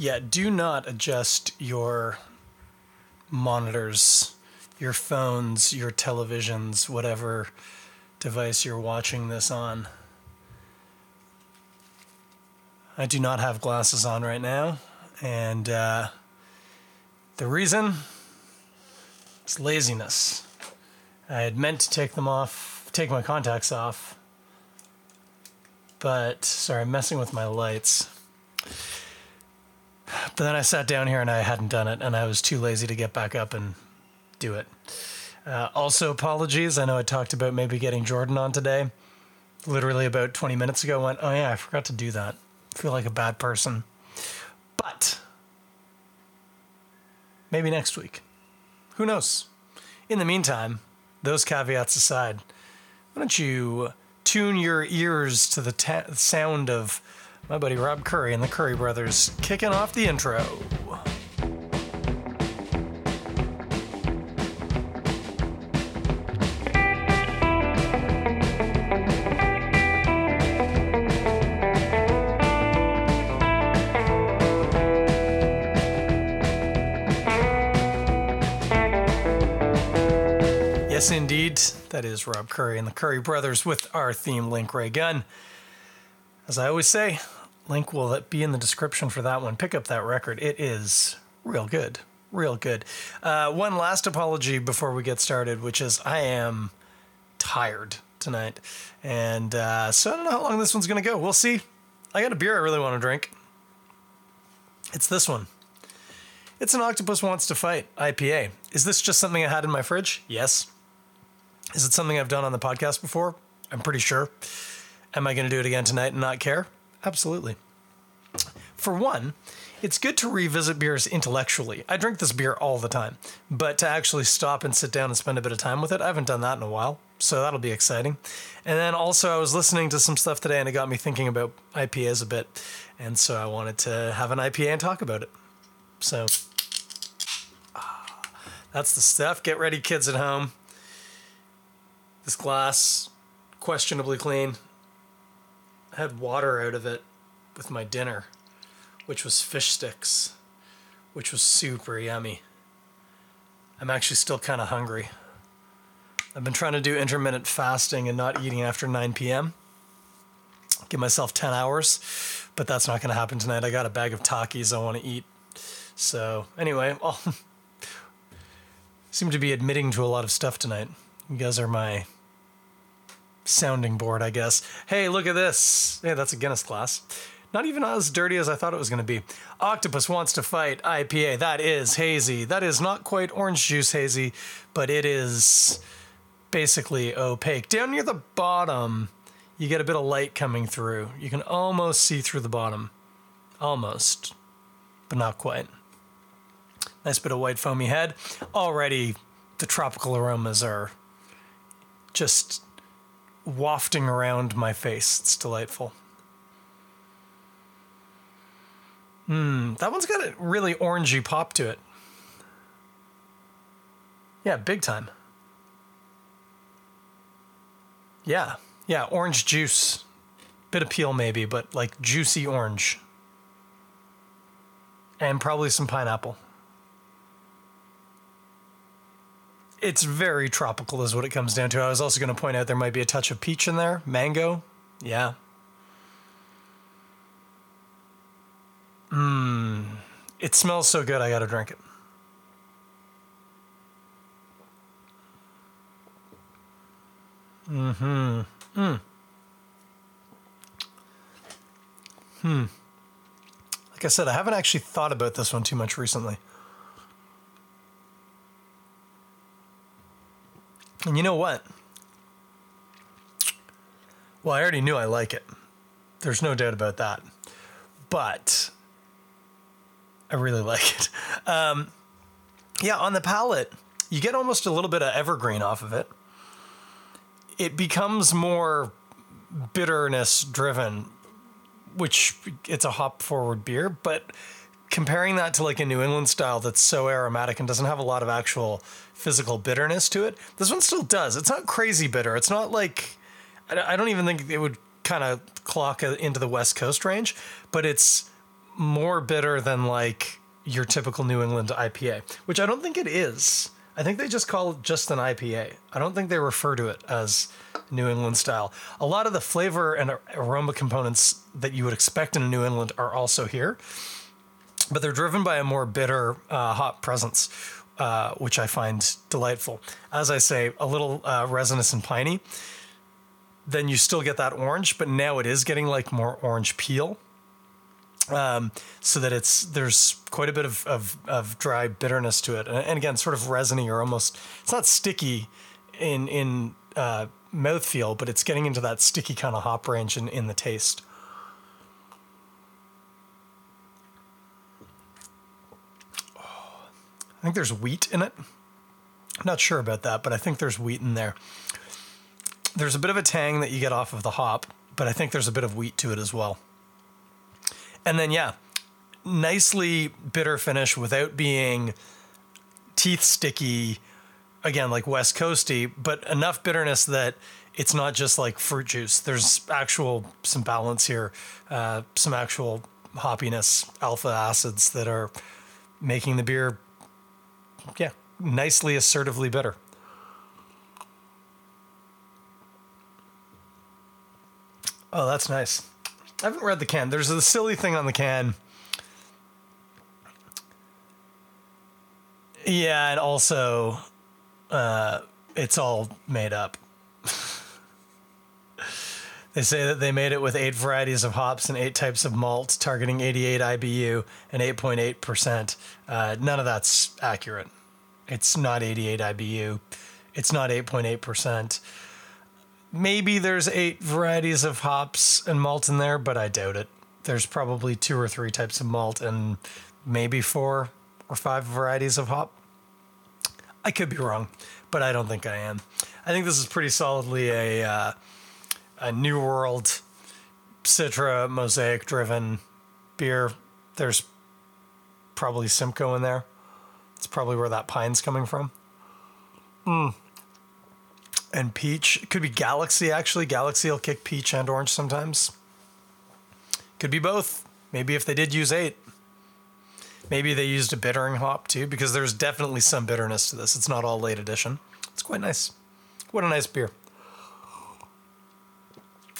Yeah, do not adjust your monitors, your phones, your televisions, whatever device you're watching this on. I do not have glasses on right now, and uh, the reason is laziness. I had meant to take them off, take my contacts off, but sorry, I'm messing with my lights. But then I sat down here and I hadn't done it, and I was too lazy to get back up and do it. Uh, also, apologies. I know I talked about maybe getting Jordan on today. Literally about 20 minutes ago, went, oh yeah, I forgot to do that. I feel like a bad person. But maybe next week. Who knows? In the meantime, those caveats aside, why don't you tune your ears to the ta- sound of my buddy Rob Currie and the Currie Brothers kicking off the intro. Yes, indeed. That is Rob Currie and the Currie Brothers with our theme, Link Ray Gun. As I always say, link will be in the description for that one. Pick up that record. It is real good. Real good. Uh, one last apology before we get started, which is I am tired tonight. And uh, so I don't know how long this one's going to go. We'll see. I got a beer I really want to drink. It's this one. It's an Octopus Wants to Fight IPA. Is this just something I had in my fridge? Yes. Is it something I've done on the podcast before? I'm pretty sure. Am I going to do it again tonight and not care? Absolutely. For one, it's good to revisit beers intellectually. I drink this beer all the time, but to actually stop and sit down and spend a bit of time with it, I haven't done that in a while. So that'll be exciting. And then also, I was listening to some stuff today and it got me thinking about IPAs a bit. And so I wanted to have an IPA and talk about it. So ah, that's the stuff. Get ready, kids at home. This glass, questionably clean. Had water out of it with my dinner, which was fish sticks, which was super yummy. I'm actually still kind of hungry. I've been trying to do intermittent fasting and not eating after 9 p.m. Give myself 10 hours, but that's not going to happen tonight. I got a bag of Takis I want to eat. So, anyway, I'll seem to be admitting to a lot of stuff tonight. You guys are my sounding board, I guess. Hey, look at this. Yeah, that's a Guinness glass. Not even as dirty as I thought it was going to be. Octopus wants to fight IPA. That is hazy. That is not quite orange juice hazy, but it is basically opaque. Down near the bottom, you get a bit of light coming through. You can almost see through the bottom. Almost, but not quite. Nice bit of white foamy head. Already, the tropical aromas are just wafting around my face. It's delightful. Hmm, that one's got a really orangey pop to it. Yeah, big time. Yeah, yeah, orange juice. Bit of peel maybe, but like juicy orange. And probably some pineapple. It's very tropical, is what it comes down to. I was also going to point out there might be a touch of peach in there, mango. Yeah. Mmm. It smells so good, I got to drink it. Hmm. Mm. Hmm. Like I said, I haven't actually thought about this one too much recently. And you know what? Well, I already knew I like it. There's no doubt about that. But I really like it. Um, yeah, on the palate, you get almost a little bit of evergreen off of it. It becomes more bitterness driven, which it's a hop forward beer, but comparing that to like a New England style that's so aromatic and doesn't have a lot of actual physical bitterness to it, this one still does. It's not crazy bitter. It's not like I don't even think it would kind of clock into the West Coast range, but it's more bitter than like your typical New England IPA, which I don't think it is. I think they just call it just an IPA. I don't think they refer to it as New England style. A lot of the flavor and aroma components that you would expect in a New England are also here, but they're driven by a more bitter uh, hop presence, uh, which I find delightful. As I say, a little uh, resinous and piney. Then you still get that orange, but now it is getting like more orange peel um, so that it's there's quite a bit of, of, of dry bitterness to it, and, and, again, sort of resiny or almost it's not sticky in in uh, mouthfeel, but it's getting into that sticky kind of hop range in, in the taste. I think there's wheat in it. I'm not sure about that, but I think there's wheat in there. There's a bit of a tang that you get off of the hop, but I think there's a bit of wheat to it as well. And then, yeah, nicely bitter finish without being teeth sticky, again, like West Coasty, but enough bitterness that it's not just like fruit juice. There's actual some balance here, uh, some actual hoppiness, alpha acids that are making the beer, yeah, nicely assertively bitter. Oh, that's nice. I haven't read the can. There's a silly thing on the can. Yeah, and also, uh, it's all made up. They say that they made it with eight varieties of hops and eight types of malt, targeting 88 IBU and 8.8%. Uh, none of that's accurate. It's not 88 IBU. It's not 8.8% maybe there's eight varieties of hops and malt in there, but I doubt it. There's probably two or three types of malt and maybe four or five varieties of hop. I could be wrong, but I don't think I am. I think this is pretty solidly a uh, a New World Citra mosaic driven beer. There's probably Simcoe in there. It's probably where that pine's coming from. Hmm and peach. It could be Galaxy actually. Galaxy will kick peach and orange sometimes. Could be both. Maybe if they did use eight. Maybe they used a bittering hop too, because there's definitely some bitterness to this. It's not all late edition. It's quite nice. What a nice beer.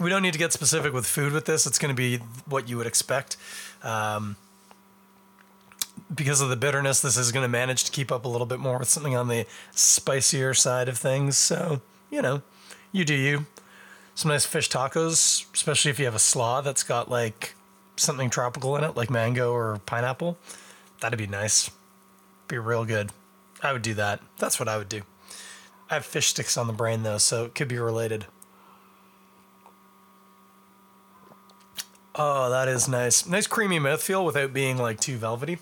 We don't need to get specific with food with this. It's going to be what you would expect. Um, because of the bitterness, this is going to manage to keep up a little bit more with something on the spicier side of things. So you know, you do you. Some nice fish tacos, especially if you have a slaw that's got like something tropical in it, like mango or pineapple. That'd be nice. Be real good. I would do that. That's what I would do. I have fish sticks on the brain though, so it could be related. Oh, that is nice. Nice creamy mouthfeel without being like too velvety.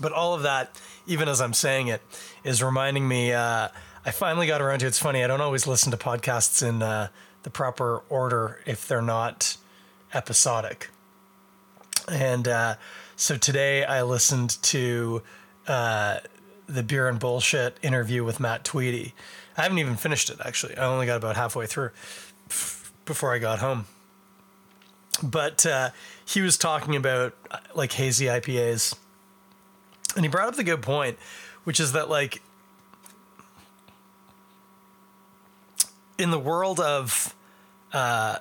But all of that, even as I'm saying it, is reminding me uh, I finally got around to. It's funny. I don't always listen to podcasts in uh, the proper order if they're not episodic. And uh, so today I listened to uh, the Beer and Bullshit interview with Matt Tweedy. I haven't even finished it actually. I only got about halfway through before I got home. But uh, he was talking about uh, like hazy IPAs, and he brought up the good point, which is that like in the world of uh,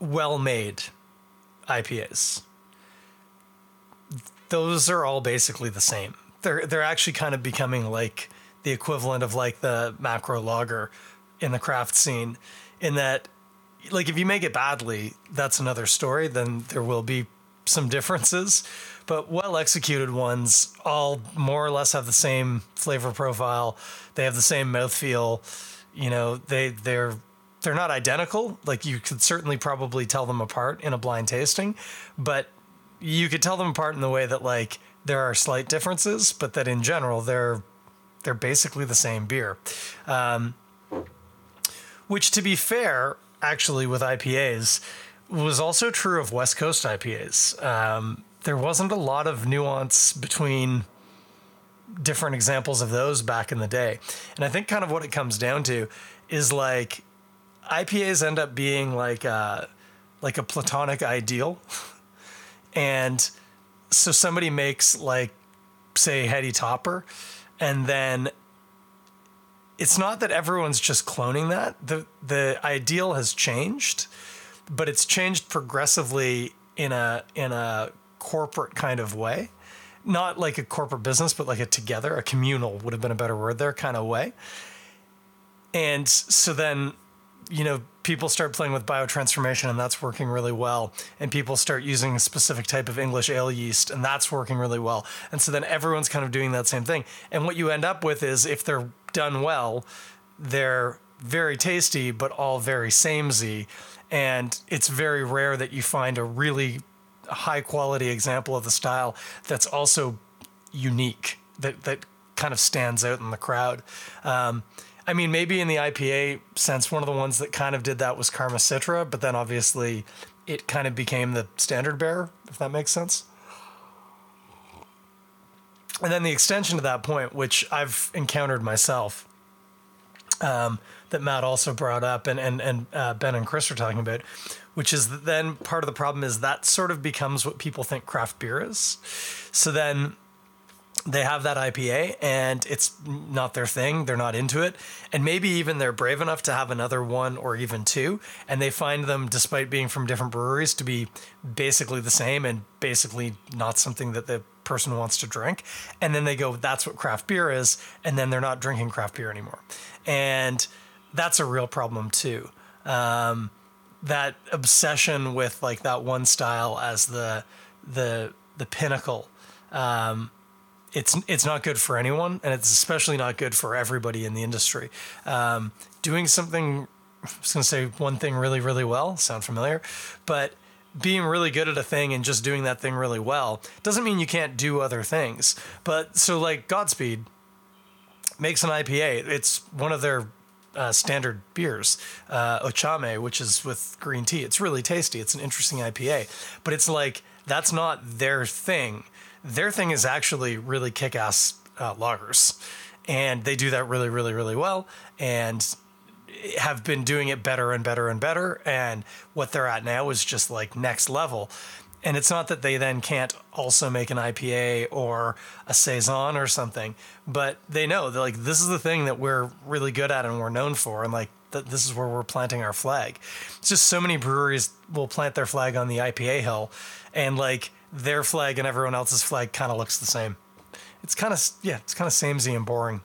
well-made IPAs, those are all basically the same. They're they're actually kind of becoming like the equivalent of like the macro lager in the craft scene, in that like if you make it badly, that's another story. Then there will be some differences, but well executed ones all more or less have the same flavor profile. They have the same mouthfeel you know they they're they're not identical like you could certainly probably tell them apart in a blind tasting but you could tell them apart in the way that like there are slight differences but that in general they're they're basically the same beer um, which to be fair actually with ipas was also true of west coast ipas um, there wasn't a lot of nuance between different examples of those back in the day. And I think kind of what it comes down to is like IPAs end up being like a, like a platonic ideal. and so somebody makes like say heady topper and then it's not that everyone's just cloning that. The the ideal has changed but it's changed progressively in a in a corporate kind of way. Not like a corporate business but like a together a communal would have been a better word there kind of way. And so then you know people start playing with biotransformation and that's working really well. And people start using a specific type of english ale yeast and that's working really well. And so then everyone's kind of doing that same thing. And what you end up with is if they're done well they're very tasty but all very samey. And it's very rare that you find a really high quality example of the style that's also unique that that kind of stands out in the crowd. Um, I mean, maybe in the IPA sense, one of the ones that kind of did that was Karma Citra, but then obviously it kind of became the standard bearer, if that makes sense. And then the extension to that point, which I've encountered myself, um, that Matt also brought up, and and and uh, Ben and Chris are talking about, which is then part of the problem is that sort of becomes what people think craft beer is. So then they have that IPA and it's not their thing. They're not into it. And maybe even they're brave enough to have another one or even two. And they find them, despite being from different breweries, to be basically the same and basically not something that the person wants to drink. And then they go, that's what craft beer is. And then they're not drinking craft beer anymore. And that's a real problem too. Um, that obsession with like that one style as the, the, the pinnacle. Um, it's it's not good for anyone, and it's especially not good for everybody in the industry. Um, doing something, I was going to say one thing really really well, sound familiar, but being really good at a thing and just doing that thing really well doesn't mean you can't do other things. But so like Godspeed makes an IPA. It's one of their uh, standard beers, uh, Ochame, which is with green tea. It's really tasty. It's an interesting IPA, but it's like that's not their thing their thing is actually really kick ass uh, lagers. And they do that really, really, really well. And have been doing it better and better and better. And what they're at now is just like next level. And it's not that they then can't also make an IPA or a saison or something, but they know that like this is the thing that we're really good at and we're known for, and like that this is where we're planting our flag. It's just so many breweries will plant their flag on the IPA hill, and like their flag and everyone else's flag kind of looks the same. It's kind of yeah, it's kind of samey and boring.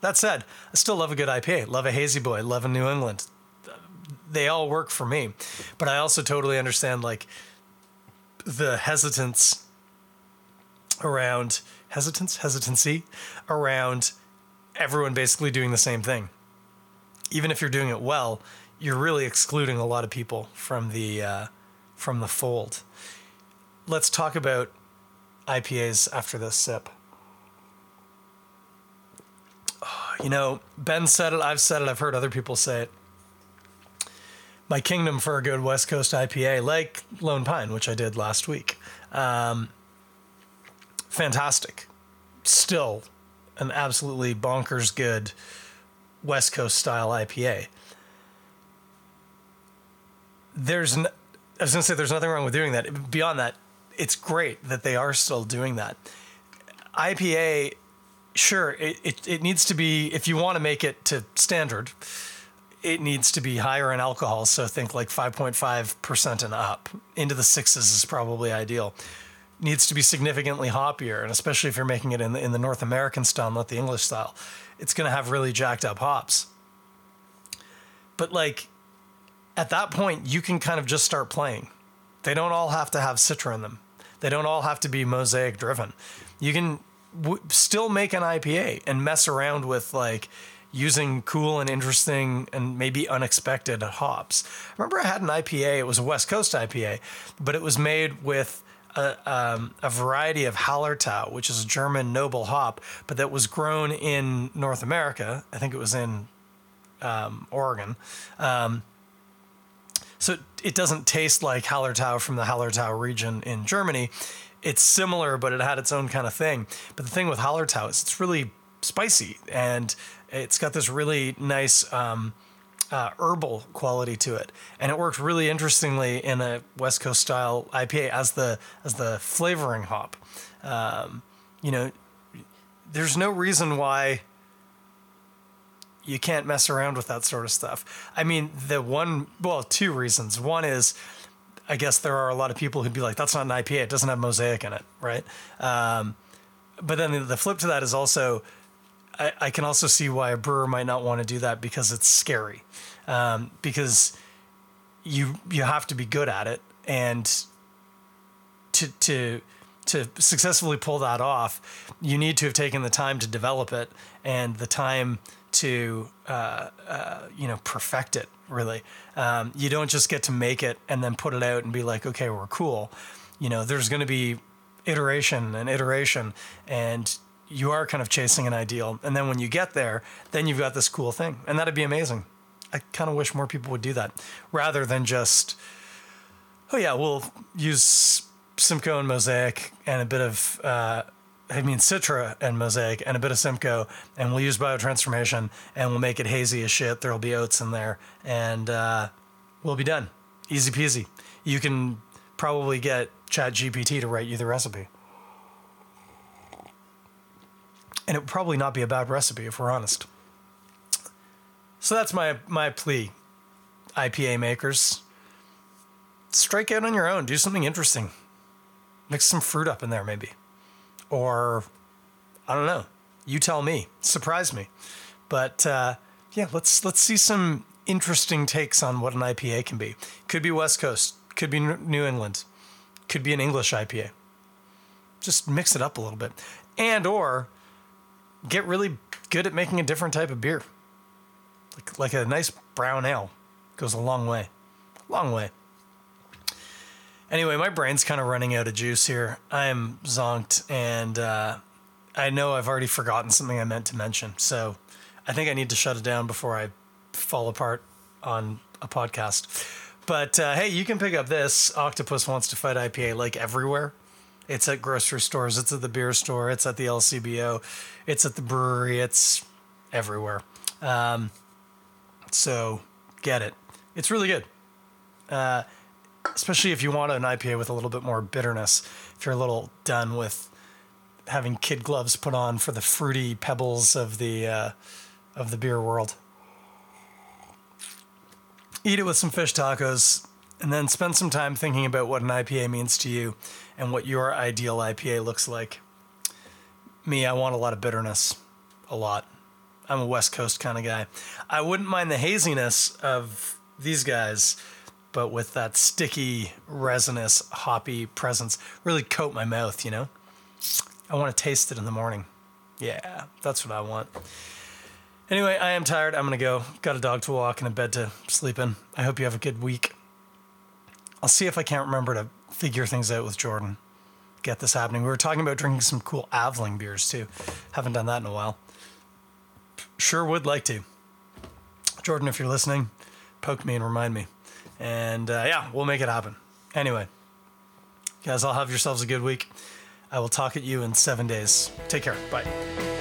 That said, I still love a good IPA. Love a hazy boy. Love a New England. They all work for me, but I also totally understand like the hesitance around hesitance hesitancy around everyone basically doing the same thing. Even if you're doing it well, you're really excluding a lot of people from the uh, from the fold let's talk about IPAs after this sip. You know, Ben said it, I've said it, I've heard other people say it. My kingdom for a good West Coast IPA, like Lone Pine, which I did last week. Um, fantastic. Still an absolutely bonkers good West Coast style IPA. There's, n- I was to say, there's nothing wrong with doing that. Beyond that, it's great that they are still doing that. IPA, sure, it, it, it needs to be, if you want to make it to standard, it needs to be higher in alcohol. So think like 5.5% and up. Into the sixes is probably ideal. Needs to be significantly hoppier, and especially if you're making it in the, in the North American style, not the English style, it's going to have really jacked up hops. But like at that point, you can kind of just start playing. They don't all have to have Citra in them. They don't all have to be mosaic driven. You can w- still make an IPA and mess around with like using cool and interesting and maybe unexpected hops. I remember I had an IPA, it was a West Coast IPA, but it was made with a, um, a, variety of Hallertau, which is a German noble hop, but that was grown in North America. I think it was in um, Oregon. Um, so it doesn't taste like Hallertau from the Hallertau region in Germany. It's similar, but it had its own kind of thing. But the thing with Hallertau is it's really spicy and it's got this really nice um, uh, herbal quality to it, and it worked really interestingly in a West Coast style IPA as the as the flavoring hop. Um, you know, there's no reason why you can't mess around with that sort of stuff. I mean, the one, well, two reasons. One is, I guess there are a lot of people who'd be like, that's not an IPA, it doesn't have mosaic in it, right? Um, but then the flip to that is also, I, I, can also see why a brewer might not want to do that because it's scary. Um, because you you have to be good at it and to to to successfully pull that off, you need to have taken the time to develop it and the time to uh, uh, you know perfect it. Really, um, you don't just get to make it and then put it out and be like, okay, we're cool. You know, there's going to be iteration and iteration, and you are kind of chasing an ideal. And then when you get there, then you've got this cool thing, and that'd be amazing. I kind of wish more people would do that rather than just, oh yeah, we'll use Simcoe and Mosaic and a bit of uh, I mean Citra and Mosaic and a bit of Simcoe, and we'll use biotransformation and we'll make it hazy as shit. There'll be oats in there, and uh, we'll be done. Easy peasy. You can probably get Chat GPT to write you the recipe. And it would probably not be a bad recipe if we're honest. So that's my my plea, IPA makers. Strike out on your own. Do something interesting. Mix some fruit up in there, maybe or I don't know. You tell me. Surprise me. But uh, yeah, let's let's see some interesting takes on what an IPA can be. Could be West Coast. Could be New England. Could be an English IPA. Just mix it up a little bit, and or get really good at making a different type of beer. Like like a nice brown ale goes a long way. Long way. Anyway, my brain's kind of running out of juice here. I am zonked, and uh, I know I've already forgotten something I meant to mention. So I think I need to shut it down before I fall apart on a podcast. But uh, hey, you can pick up this Octopus Wants to Fight IPA like everywhere. It's at grocery stores, it's at the beer store, it's at the LCBO, it's at the brewery, it's everywhere. Um, so get it. It's really good. Uh, especially if you want an IPA with a little bit more bitterness. If you're a little done with having kid gloves put on for the fruity pebbles of the uh, of the beer world. Eat it with some fish tacos, and then spend some time thinking about what an IPA means to you and what your ideal IPA looks like. Me, I want a lot of bitterness, a lot. I'm a West Coast kind of guy. I wouldn't mind the haziness of these guys but with that sticky, resinous, hoppy presence, really coat my mouth, you know? I want to taste it in the morning. Yeah, that's what I want. Anyway, I am tired. I'm going to go. Got a dog to walk and a bed to sleep in. I hope you have a good week. I'll see if I can't remember to figure things out with Jordan. Get this happening. We were talking about drinking some cool Avling beers too. Haven't done that in a while. Sure would like to. Jordan, if you're listening, poke me and remind me. And uh, yeah, we'll make it happen. Anyway, guys, I'll have yourselves a good week. I will talk at you in seven days. Take care. Bye.